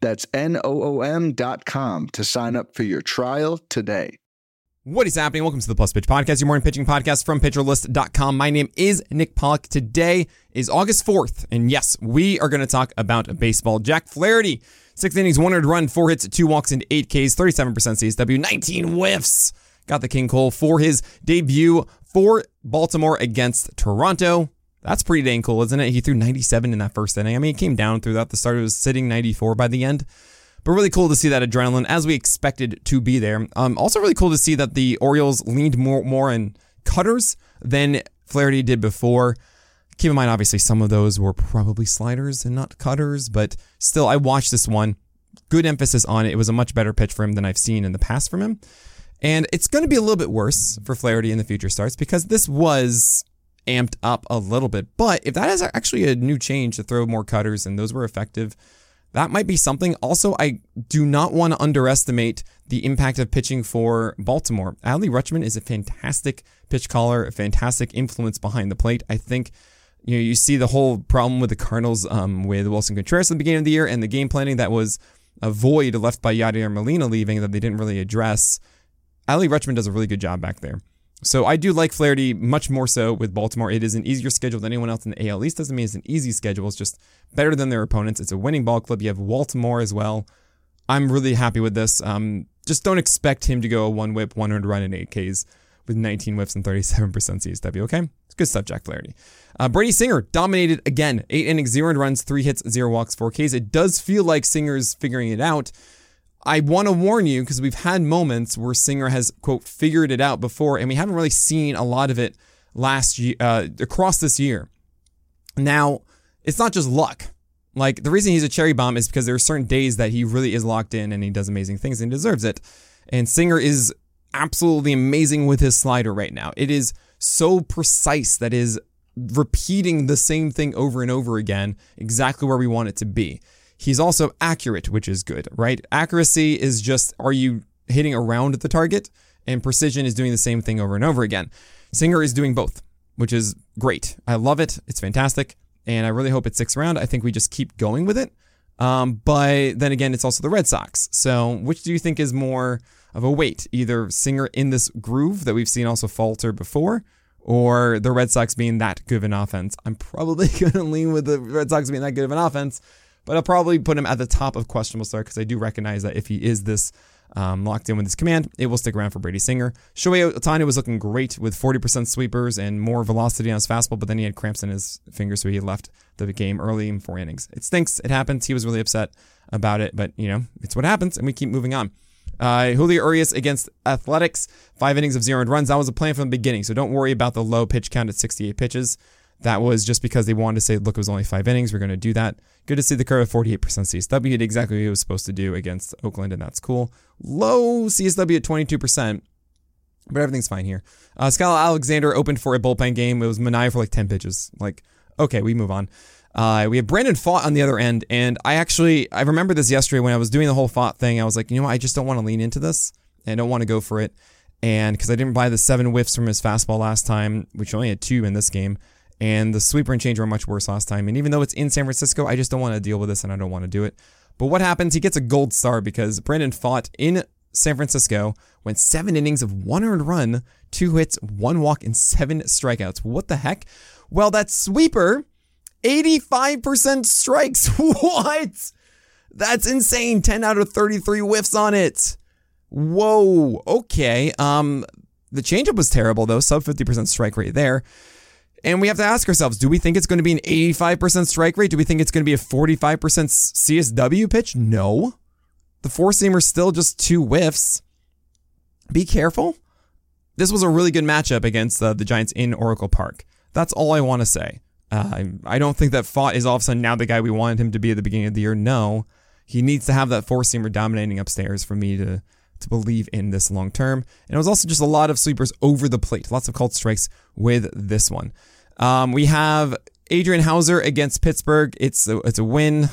That's N O O M.com to sign up for your trial today. What is happening? Welcome to the Plus Pitch Podcast, your morning pitching podcast from PitcherList.com. My name is Nick Pollack. Today is August 4th, and yes, we are going to talk about baseball. Jack Flaherty, six innings, one run, four hits, two walks, and eight Ks, 37% CSW, 19 whiffs. Got the King Cole for his debut for Baltimore against Toronto. That's pretty dang cool, isn't it? He threw 97 in that first inning. I mean, it came down throughout the start. It was sitting 94 by the end. But really cool to see that adrenaline as we expected to be there. Um, also really cool to see that the Orioles leaned more more in cutters than Flaherty did before. Keep in mind, obviously, some of those were probably sliders and not cutters, but still, I watched this one. Good emphasis on it. It was a much better pitch for him than I've seen in the past from him. And it's going to be a little bit worse for Flaherty in the future starts because this was amped up a little bit. But if that is actually a new change to throw more cutters and those were effective, that might be something. Also, I do not want to underestimate the impact of pitching for Baltimore. Adley Rutschman is a fantastic pitch caller, a fantastic influence behind the plate. I think you know you see the whole problem with the Cardinals um, with Willson Contreras at the beginning of the year and the game planning that was a void left by Yadier Molina leaving that they didn't really address. Adley Rutschman does a really good job back there. So I do like Flaherty much more so with Baltimore. It is an easier schedule than anyone else in the AL East. Doesn't mean it's an easy schedule. It's just better than their opponents. It's a winning ball club. You have Baltimore as well. I'm really happy with this. Um, just don't expect him to go a one WHIP, 100 run, and 8 Ks with 19 whiffs and 37% CSW. Okay, it's good stuff, Jack Flaherty. Uh, Brady Singer dominated again. Eight innings, zero runs, three hits, zero walks, four Ks. It does feel like Singer's figuring it out. I want to warn you because we've had moments where Singer has quote figured it out before, and we haven't really seen a lot of it last year uh, across this year. Now, it's not just luck. Like the reason he's a cherry bomb is because there are certain days that he really is locked in and he does amazing things and deserves it. And Singer is absolutely amazing with his slider right now. It is so precise that is repeating the same thing over and over again, exactly where we want it to be. He's also accurate, which is good, right? Accuracy is just are you hitting around the target, and precision is doing the same thing over and over again. Singer is doing both, which is great. I love it. It's fantastic. And I really hope it sticks around. I think we just keep going with it. Um, but then again, it's also the Red Sox. So which do you think is more of a weight? Either Singer in this groove that we've seen also falter before, or the Red Sox being that good of an offense? I'm probably going to lean with the Red Sox being that good of an offense but I'll probably put him at the top of questionable start because I do recognize that if he is this um, locked in with his command, it will stick around for Brady Singer. Shohei Ohtani was looking great with 40% sweepers and more velocity on his fastball, but then he had cramps in his fingers, so he left the game early in four innings. It stinks. It happens. He was really upset about it, but you know, it's what happens, and we keep moving on. Uh, Julio Urias against Athletics, five innings of zero runs. That was a plan from the beginning, so don't worry about the low pitch count at 68 pitches. That was just because they wanted to say, look, it was only five innings. We're going to do that. Good to see the curve 48% CSW. Did exactly what he was supposed to do against Oakland, and that's cool. Low CSW at 22%, but everything's fine here. Uh, Skylar Alexander opened for a bullpen game. It was Manaea for like 10 pitches. Like, okay, we move on. Uh, we have Brandon Pfaadt on the other end, and I actually I remember this yesterday when I was doing the whole Pfaadt thing. I was like, you know what, I just don't want to lean into this. I don't want to go for it, and because I didn't buy the seven whiffs from his fastball last time, which only had two in this game, and the sweeper and change were much worse last time. And even though it's in San Francisco, I just don't want to deal with this and I don't want to do it. But what happens? He gets a gold star because Brandon Pfaadt in San Francisco, went seven innings of one earned run, two hits, one walk, and seven strikeouts. What the heck? Well, that sweeper, 85% strikes. what? That's insane. 10 out of 33 whiffs on it. Whoa. Okay. Um, the changeup was terrible though, sub 50% strike rate there. And we have to ask ourselves do we think it's going to be an 85% strike rate? Do we think it's going to be a 45% CSW pitch? No. The four seamer still just two whiffs. Be careful. This was a really good matchup against uh, the Giants in Oracle Park. That's all I want to say. Uh, I don't think that Pfaadt is all of a sudden now the guy we wanted him to be at the beginning of the year. No. He needs to have that four seamer dominating upstairs for me to to believe in this long term. And it was also just a lot of sweepers over the plate, lots of called strikes with this one. Um, we have Adrian Houser against Pittsburgh. It's a, it's a win.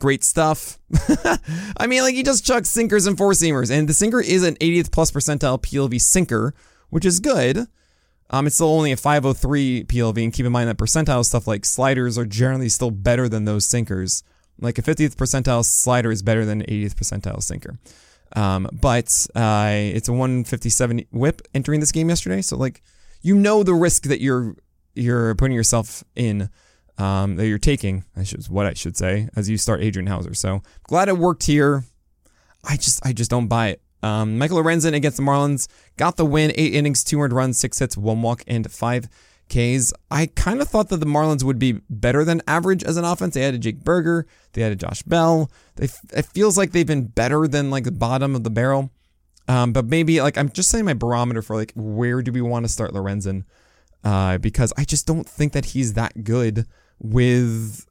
Great stuff. I mean, like he just chucks sinkers and four seamers, and the sinker is an 80th plus percentile PLV sinker, which is good. Um, it's still only a 503 PLV, and keep in mind that percentile stuff like sliders are generally still better than those sinkers. Like a 50th percentile slider is better than an 80th percentile sinker. Um, but uh, it's a 157 WHIP entering this game yesterday, so like you know the risk that you're you're putting yourself in, um, that you're taking. I should what I should say as you start Adrian Houser. So glad it worked here. I just I just don't buy it. Um, Michael Lorenzen against the Marlins got the win, eight innings, two earned runs, six hits, one walk, and five Ks. I kind of thought that the Marlins would be better than average as an offense. They added Jake Burger, they added Josh Bell. They it feels like they've been better than like the bottom of the barrel. Um, but maybe like I'm just saying my barometer for like where do we want to start Lorenzen? Uh, because I just don't think that he's that good with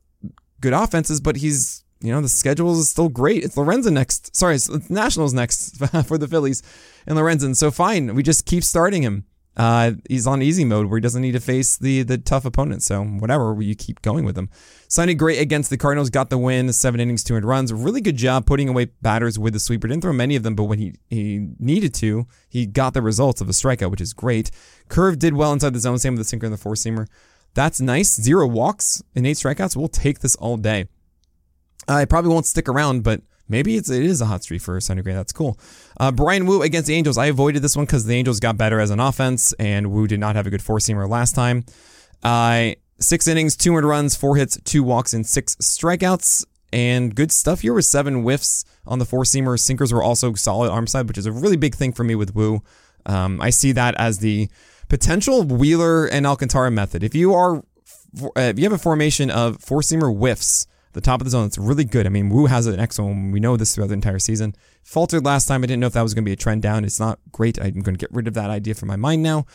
good offenses, but he's you know, the schedule is still great. It's Lorenzen next. Sorry, it's Nationals next for the Phillies and Lorenzen. So fine, we just keep starting him. Uh, he's on easy mode where he doesn't need to face the the tough opponents. So whatever, you keep going with him. Sonny Gray against the Cardinals got the win, seven innings, 200 runs. Really good job putting away batters with the sweeper. Didn't throw many of them, but when he, he needed to, he got the results of a strikeout, which is great. Curve did well inside the zone, same with the sinker and the four seamer. That's nice. Zero walks and eight strikeouts. We'll take this all day. I probably won't stick around, but maybe it's, it is a hot streak for Sonny Gray. That's cool. Uh, Bryan Woo against the Angels. I avoided this one because the Angels got better as an offense, and Woo did not have a good four seamer last time. Uh, six innings, 200 runs, four hits, two walks, and six strikeouts. And good stuff here with seven whiffs on the four seamer. Sinkers were also solid arm side, which is a really big thing for me with Woo. Um, I see that as the potential Wheeler and Alcantara method. If you are, if you have a formation of four seamer whiffs, the top of the zone. It's really good. I mean, Woo has an excellent. We know this throughout the entire season. Faltered last time. I didn't know if that was going to be a trend down. It's not great. I'm going to get rid of that idea from my mind now.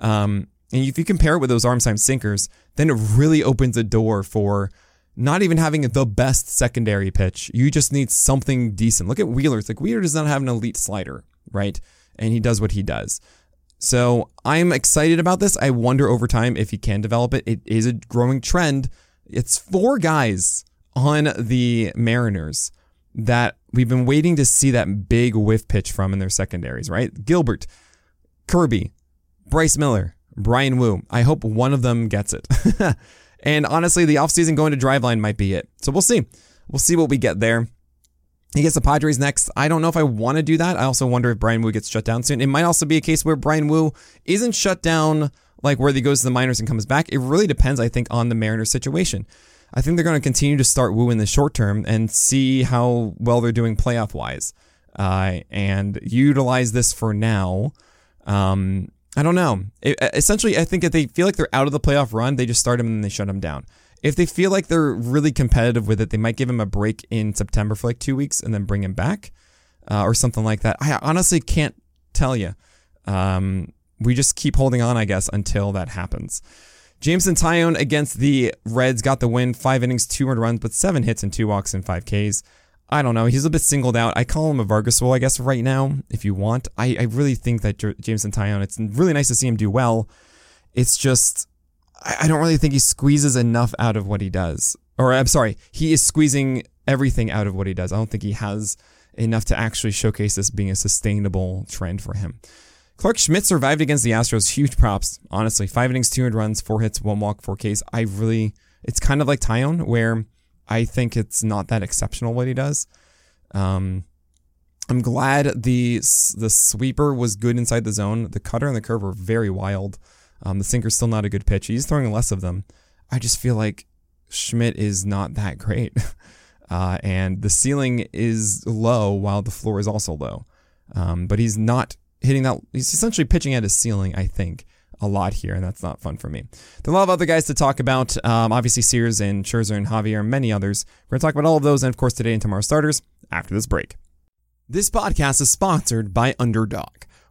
Um, and if you compare it with those arm time sinkers, then it really opens the door for not even having the best secondary pitch. You just need something decent. Look at Wheeler. It's like Wheeler does not have an elite slider, right? And he does what he does. So I'm excited about this. I wonder over time if he can develop it. It is a growing trend. It's four guys on the Mariners that we've been waiting to see that big whiff pitch from in their secondaries, right? Gilbert, Kirby, Bryce Miller, Bryan Woo. I hope one of them gets it. and honestly, the offseason going to driveline might be it. So we'll see. We'll see what we get there. He gets the Padres next. I don't know if I want to do that. I also wonder if Bryan Woo gets shut down soon. It might also be a case where Bryan Woo isn't shut down like where he goes to the minors and comes back. It really depends, I think, on the Mariners situation. I think they're going to continue to start Woo in the short term and see how well they're doing playoff wise, uh, and utilize this for now. Um, I don't know. It, essentially, I think if they feel like they're out of the playoff run, they just start them and they shut them down. If they feel like they're really competitive with it, they might give him a break in September for like two weeks and then bring him back, uh, or something like that. I honestly can't tell you. Um, we just keep holding on, I guess, until that happens. Jameson Taillon against the Reds got the win, five innings, two earned runs, but seven hits and two walks and five Ks. I don't know. He's a bit singled out. I call him a Vargasol, I guess, right now, if you want. I, I really think that Jameson Taillon, it's really nice to see him do well. It's just, I, I don't really think he squeezes enough out of what he does. Or, I'm sorry, he is squeezing everything out of what he does. I don't think he has enough to actually showcase this being a sustainable trend for him. Clarke Schmidt survived against the Astros. Huge props, honestly. Five innings, 200 runs, four hits, one walk, four Ks. I really, it's kind of like Taillon, where I think it's not that exceptional what he does. Um, I'm glad the the sweeper was good inside the zone. The cutter and the curve were very wild. Um, the sinker's still not a good pitch. He's throwing less of them. I just feel like Schmidt is not that great. Uh, and the ceiling is low while the floor is also low. Um, but he's not hitting that. He's essentially pitching at his ceiling, I think, a lot here, and that's not fun for me. There are a lot of other guys to talk about. Um, obviously, Sears and Scherzer and Javier and many others. We're going to talk about all of those, and of course, today and tomorrow starters after this break. This podcast is sponsored by Underdog.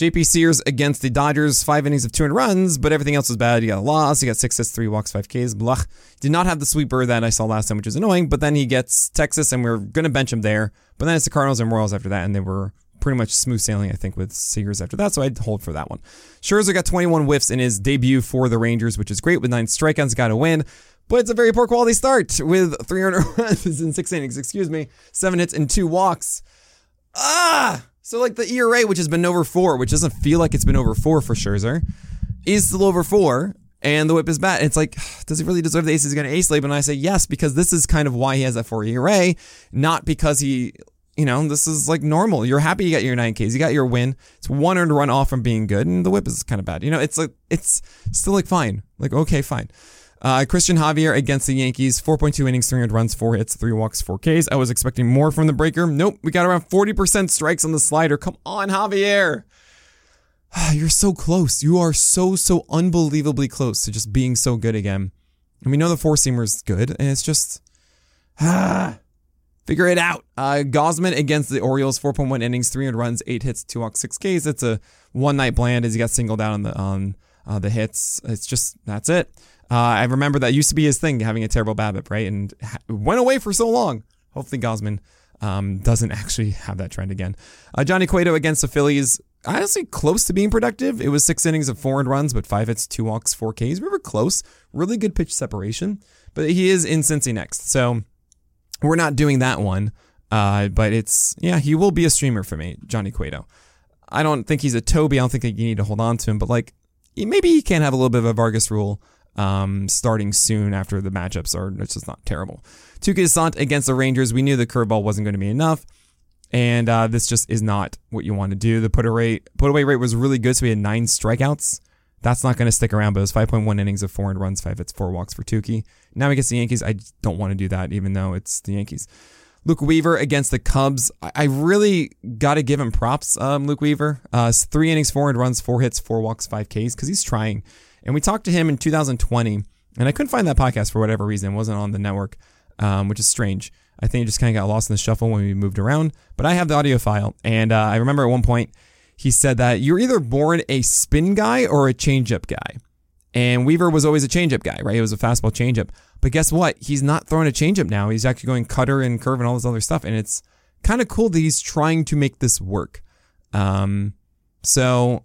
JP Sears against the Dodgers, five innings of 200 runs, but everything else was bad. He got a loss. He got six hits, three walks, five Ks. Blah. Did not have the sweeper that I saw last time, which is annoying. But then he gets Texas, and we are going to bench him there. But then it's the Cardinals and Royals after that, and they were pretty much smooth sailing, I think, with Sears after that. So I'd hold for that one. Scherzer got 21 whiffs in his debut for the Rangers, which is great with nine strikeouts. Got a win. But it's a very poor quality start with 300 runs in six innings. Excuse me, seven hits and two walks. Ah! So like the ERA, which has been over four, which doesn't feel like it's been over four for Scherzer, is still over four, and the WHIP is bad. It's like, does he really deserve the ace? He's going to ace label, and I say yes because this is kind of why he has that four ERA, not because he, you know, this is like normal. You're happy you got your nine Ks, you got your win. It's one earned run off from being good, and the whip is kind of bad. You know, it's like it's still like fine, like okay, fine. Uh, Cristian Javier against the Yankees, 4.2 innings, 300 runs, 4 hits, 3 walks, 4 Ks. I was expecting more from the breaker. Nope, we got around 40% strikes on the slider. Come on, Javier. You're so close. You are so, so unbelievably close to just being so good again. And we know the four seamer is good, and it's just. Ah, figure it out. Uh, Gausman against the Orioles, 4.1 innings, 300 runs, 8 hits, 2 walks, 6 Ks. It's a one night bland as he got singled out on the on uh, the hits. It's just, that's it. Uh, I remember that used to be his thing, having a terrible BABIP, right? And ha- went away for so long. Hopefully, Gausman um, doesn't actually have that trend again. Uh, Johnny Cueto against the Phillies, honestly close to being productive. It was six innings of four runs, but five hits, two walks, four Ks. We were close. Really good pitch separation. But he is in Cincy next, so we're not doing that one. Uh, but it's yeah, he will be a streamer for me, Johnny Cueto. I don't think he's a Toby. I don't think you need to hold on to him, but like maybe he can have a little bit of a Vargas rule um, starting soon after the matchups are it's just not terrible. Touki Toussaint against the Rangers, we knew the curveball wasn't going to be enough. And uh, this just is not what you want to do. The put away put away rate was really good, so we had nine strikeouts. That's not going to stick around, but it was 5.1 innings of four and runs, five hits, four walks for Touki. Now against the Yankees, I don't want to do that, even though it's the Yankees. Luke Weaver against the Cubs. I really got to give him props, um, Luke Weaver. Uh, three innings, four and runs, four hits, four walks, five Ks, because he's trying. And we talked to him in 2020, and I couldn't find that podcast for whatever reason. It wasn't on the network, um, which is strange. I think it just kind of got lost in the shuffle when we moved around. But I have the audio file, and uh, I remember at one point he said that you're either born a spin guy or a changeup guy. And Weaver was always a changeup guy, right? He was a fastball changeup. But guess what? He's not throwing a changeup now. He's actually going cutter and curve and all this other stuff. And it's kind of cool that he's trying to make this work. Um, so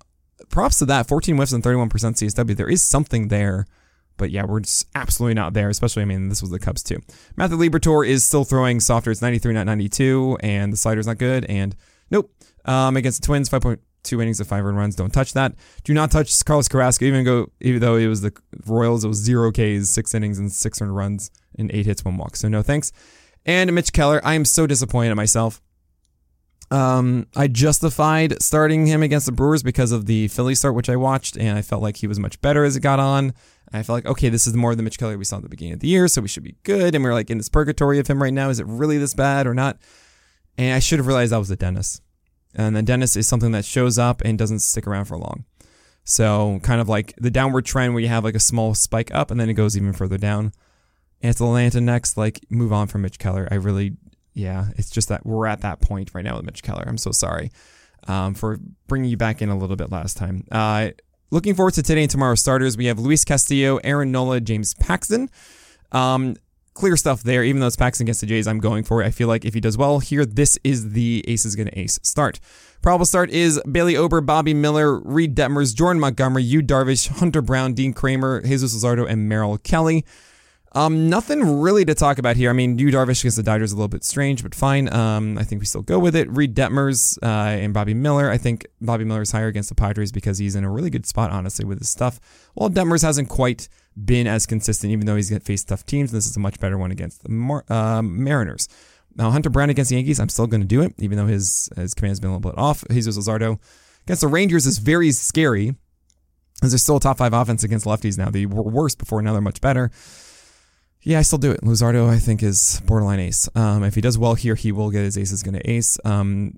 props to that. 14 whiffs and 31% CSW. There is something there. But yeah, we're just absolutely not there, especially, I mean, this was the Cubs too. Matthew Liberatore is still throwing softer. It's 93, not 92, and the slider's not good. And nope. Um, against the Twins, 5.2 innings of five earned runs. Don't touch that. Do not touch Carlos Carrasco, even go even though it was the Royals, it was zero Ks, six innings and six earned runs, and eight hits, one walk. So no thanks. And Mitch Keller, I am so disappointed in myself. Um, I justified starting him against the Brewers because of the Philly start, which I watched, and I felt like he was much better as it got on. I felt like, okay, this is more of the Mitch Keller we saw at the beginning of the year, so we should be good. And we're like in this purgatory of him right now. Is it really this bad or not? And I should have realized that was the Dennis. And the Dennis is something that shows up and doesn't stick around for long. So kind of like the downward trend where you have like a small spike up and then it goes even further down. And it's Atlanta next. Like move on from Mitch Keller. I really yeah, it's just that we're at that point right now with Mitch Keller. I'm so sorry um, for bringing you back in a little bit last time. Uh, looking forward to today and tomorrow's starters. We have Luis Castillo, Aaron Nola, James Paxton. Um, clear stuff there. Even though it's Paxton against the Jays, I'm going for it. I feel like if he does well here, this is the ace is going to ace start. Probable start is Bailey Ober, Bobby Miller, Reid Detmers, Jordan Montgomery, Yu Darvish, Hunter Brown, Dean Kremer, Jesus Luzardo, and Merrill Kelly. Um, nothing really to talk about here. I mean, Yu Darvish against the Dodgers is a little bit strange, but fine. Um, I think we still go with it. Reid Detmers uh, and Bobby Miller. I think Bobby Miller is higher against the Padres because he's in a really good spot, honestly, with his stuff. While Detmers hasn't quite been as consistent, even though he's faced tough teams. This is a much better one against the Mar- uh, Mariners. Now, Hunter Brown against the Yankees, I'm still going to do it, even though his his command has been a little bit off. Jesus Luzardo against the Rangers is very scary, as they're still a top five offense against lefties now. They were worse before, now they're much better. Yeah, I still do it. Luzardo, I think, is borderline ace. Um, if he does well here, he will get his ace is going to ace. Um,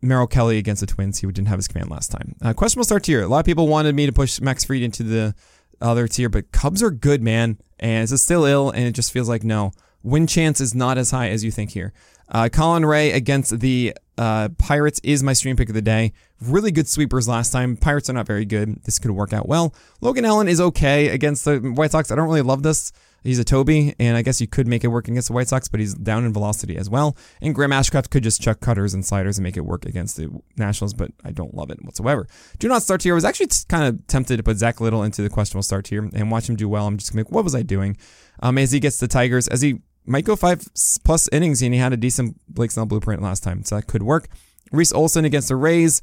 Merrill Kelly against the Twins, he didn't have his command last time. Uh, questionable start here. A lot of people wanted me to push Max Fried into the other tier, but Cubs are good, man. And it's still ill, and it just feels like no. Win chance is not as high as you think here. Uh, Colin Rea against the uh, Pirates is my stream pick of the day. Really good sweepers last time. Pirates are not very good. This could work out well. Logan Allen is okay against the White Sox. I don't really love this. He's a Toby, and I guess you could make it work against the White Sox, but he's down in velocity as well. And Graham Ashcraft could just chuck cutters and sliders and make it work against the Nationals, but I don't love it whatsoever. Do not start here. I was actually kind of tempted to put Zack Littell into the questionable start here and watch him do well. I'm just going to be like, what was I doing? Um, as he gets the Tigers, as he might go five plus innings, and he had a decent Blake Snell blueprint last time, so that could work. Reese Olson against the Rays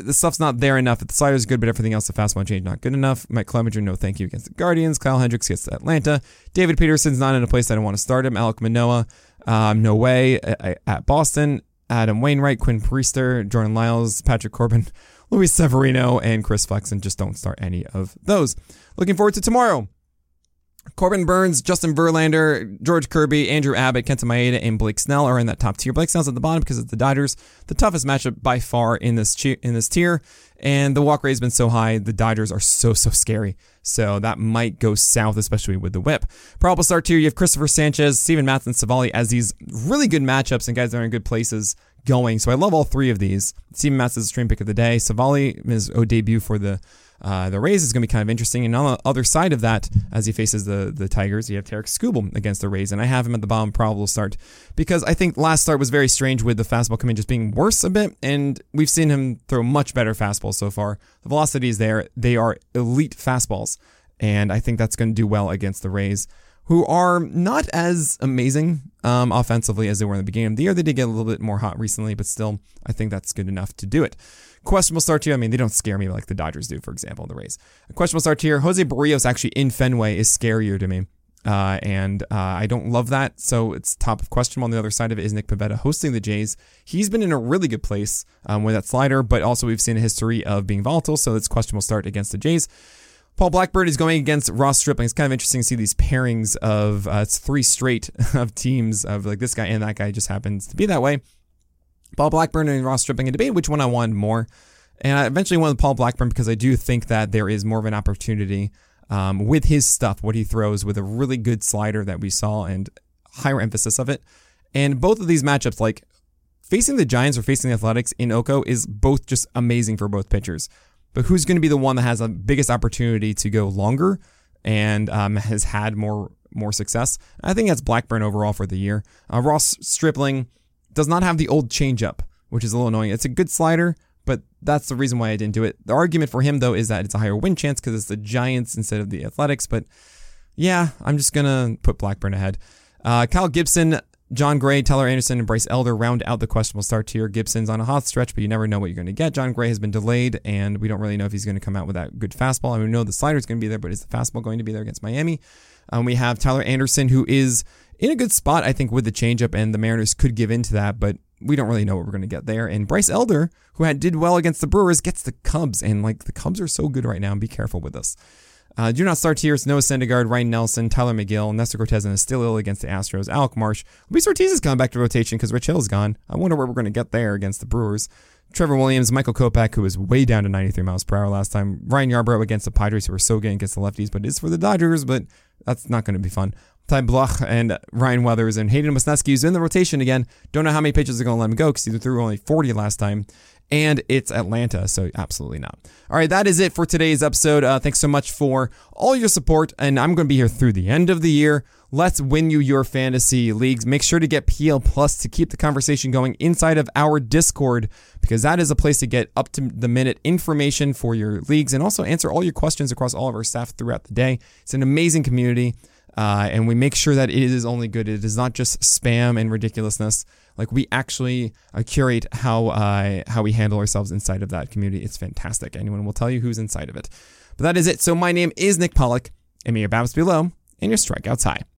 the stuff's not there enough. The slider's good, but everything else, the fastball change, not good enough. Mike Clevinger, no thank you against the Guardians. Kyle Hendricks gets to Atlanta. David Peterson's not in a place I don't want to start him. Alec Manoah, um, no way at Boston. Adam Wainwright, Quinn Priester, Jordan Lyles, Patrick Corbin, Luis Severino, and Chris Flexen. Just don't start any of those. Looking forward to tomorrow. Corbin Burnes, Justin Verlander, George Kirby, Andrew Abbott, Kenta Maeda, and Blake Snell are in that top tier. Blake Snell's at the bottom because it's the Dodgers, the toughest matchup by far in this in this tier. And the walk rate has been so high, the Dodgers are so so scary. So that might go south, especially with the WHIP. Probable start tier, you have Christopher Sanchez, Steven and Civale as these really good matchups and guys that are in good places going. So I love all three of these. Steven Matz is a stream pick of the day. Civale is a debut for the uh, the Rays is going to be kind of interesting. And on the other side of that, as he faces the the Tigers, you have Tarik Skubal against the Rays, and I have him at the bottom probable start because I think last start was very strange with the fastball coming just being worse a bit, and we've seen him throw much better fastballs so far. The velocity is there; they are elite fastballs, and I think that's going to do well against the Rays who are not as amazing um, offensively as they were in the beginning of the year. They did get a little bit more hot recently, but still, I think that's good enough to do it. Questionable start here. I mean, they don't scare me like the Dodgers do, for example, in the Rays. A questionable start here. Jose Berrios actually in Fenway is scarier to me. Uh, and uh, I don't love that. So it's top of questionable. On the other side of it is Nick Pivetta hosting the Jays. He's been in a really good place um, with that slider, but also we've seen a history of being volatile. So it's questionable start against the Jays. Paul Blackburn is going against Ross Stripling. It's kind of interesting to see these pairings of uh, it's three straight of teams of like this guy and that guy just happens to be that way. Paul Blackburn and Ross Stripling a debate which one I wanted more. And I eventually went with Paul Blackburn because I do think that there is more of an opportunity um, with his stuff, what he throws with a really good slider that we saw and higher emphasis of it. And both of these matchups, like facing the Giants or facing the Athletics in Oko, is both just amazing for both pitchers. But who's going to be the one that has the biggest opportunity to go longer and um, has had more more success? I think that's Blackburn overall for the year. Uh, Ross Stripling does not have the old changeup, which is a little annoying. It's a good slider, but that's the reason why I didn't do it. The argument for him, though, is that it's a higher win chance because it's the Giants instead of the Athletics. But yeah, I'm just to put Blackburn ahead. Uh, Kyle Gibson, Jon Gray, Tyler Anderson, and Bryce Elder round out the questionable start tier. Gibson's on a hot stretch, but you never know what you're going to get. Jon Gray has been delayed, and we don't really know if he's going to come out with that good fastball. I mean, we know the slider's going to be there, but is the fastball going to be there against Miami? Um, we have Tyler Anderson, who is in a good spot, I think, with the changeup, and the Mariners could give into that, but we don't really know what we're going to get there. And Bryce Elder, who had did well against the Brewers, gets the Cubs, and like the Cubs are so good right now. And be careful with this. Uh, do not start. It's Noah Syndergaard, Ryne Nelson, Tylor Megill, Nestor Cortes, and is still ill against the Astros. Alec Marsh. Luis Ortiz is coming back to rotation because Rich Hill is gone. I wonder where we're going to get there against the Brewers. Trevor Williams, Michael Kopech, who was way down to 93 miles per hour last time. Ryan Yarbrough against the Padres, who were so good against the lefties, but it is for the Dodgers, but that's not going to be fun. Ty Blach and Ryan Weathers and Hayden Wesneski, who's in the rotation again. Don't know how many pitches are going to let him go because he threw only 40 last time. And it's Atlanta, so absolutely not. All right, that is it for today's episode. Uh, thanks so much for all your support, and I'm going to be here through the end of the year. Let's win you your fantasy leagues. Make sure to get PL Plus to keep the conversation going inside of our Discord because that is a place to get up to the minute information for your leagues and also answer all your questions across all of our staff throughout the day. It's an amazing community. Uh, and we make sure that it is only good. It is not just spam and ridiculousness. Like we actually uh, curate how uh, how we handle ourselves inside of that community. It's fantastic. Anyone will tell you who's inside of it. But that is it. So my name is Nick Pollack, and may your BABIPs be low and your strikeouts high.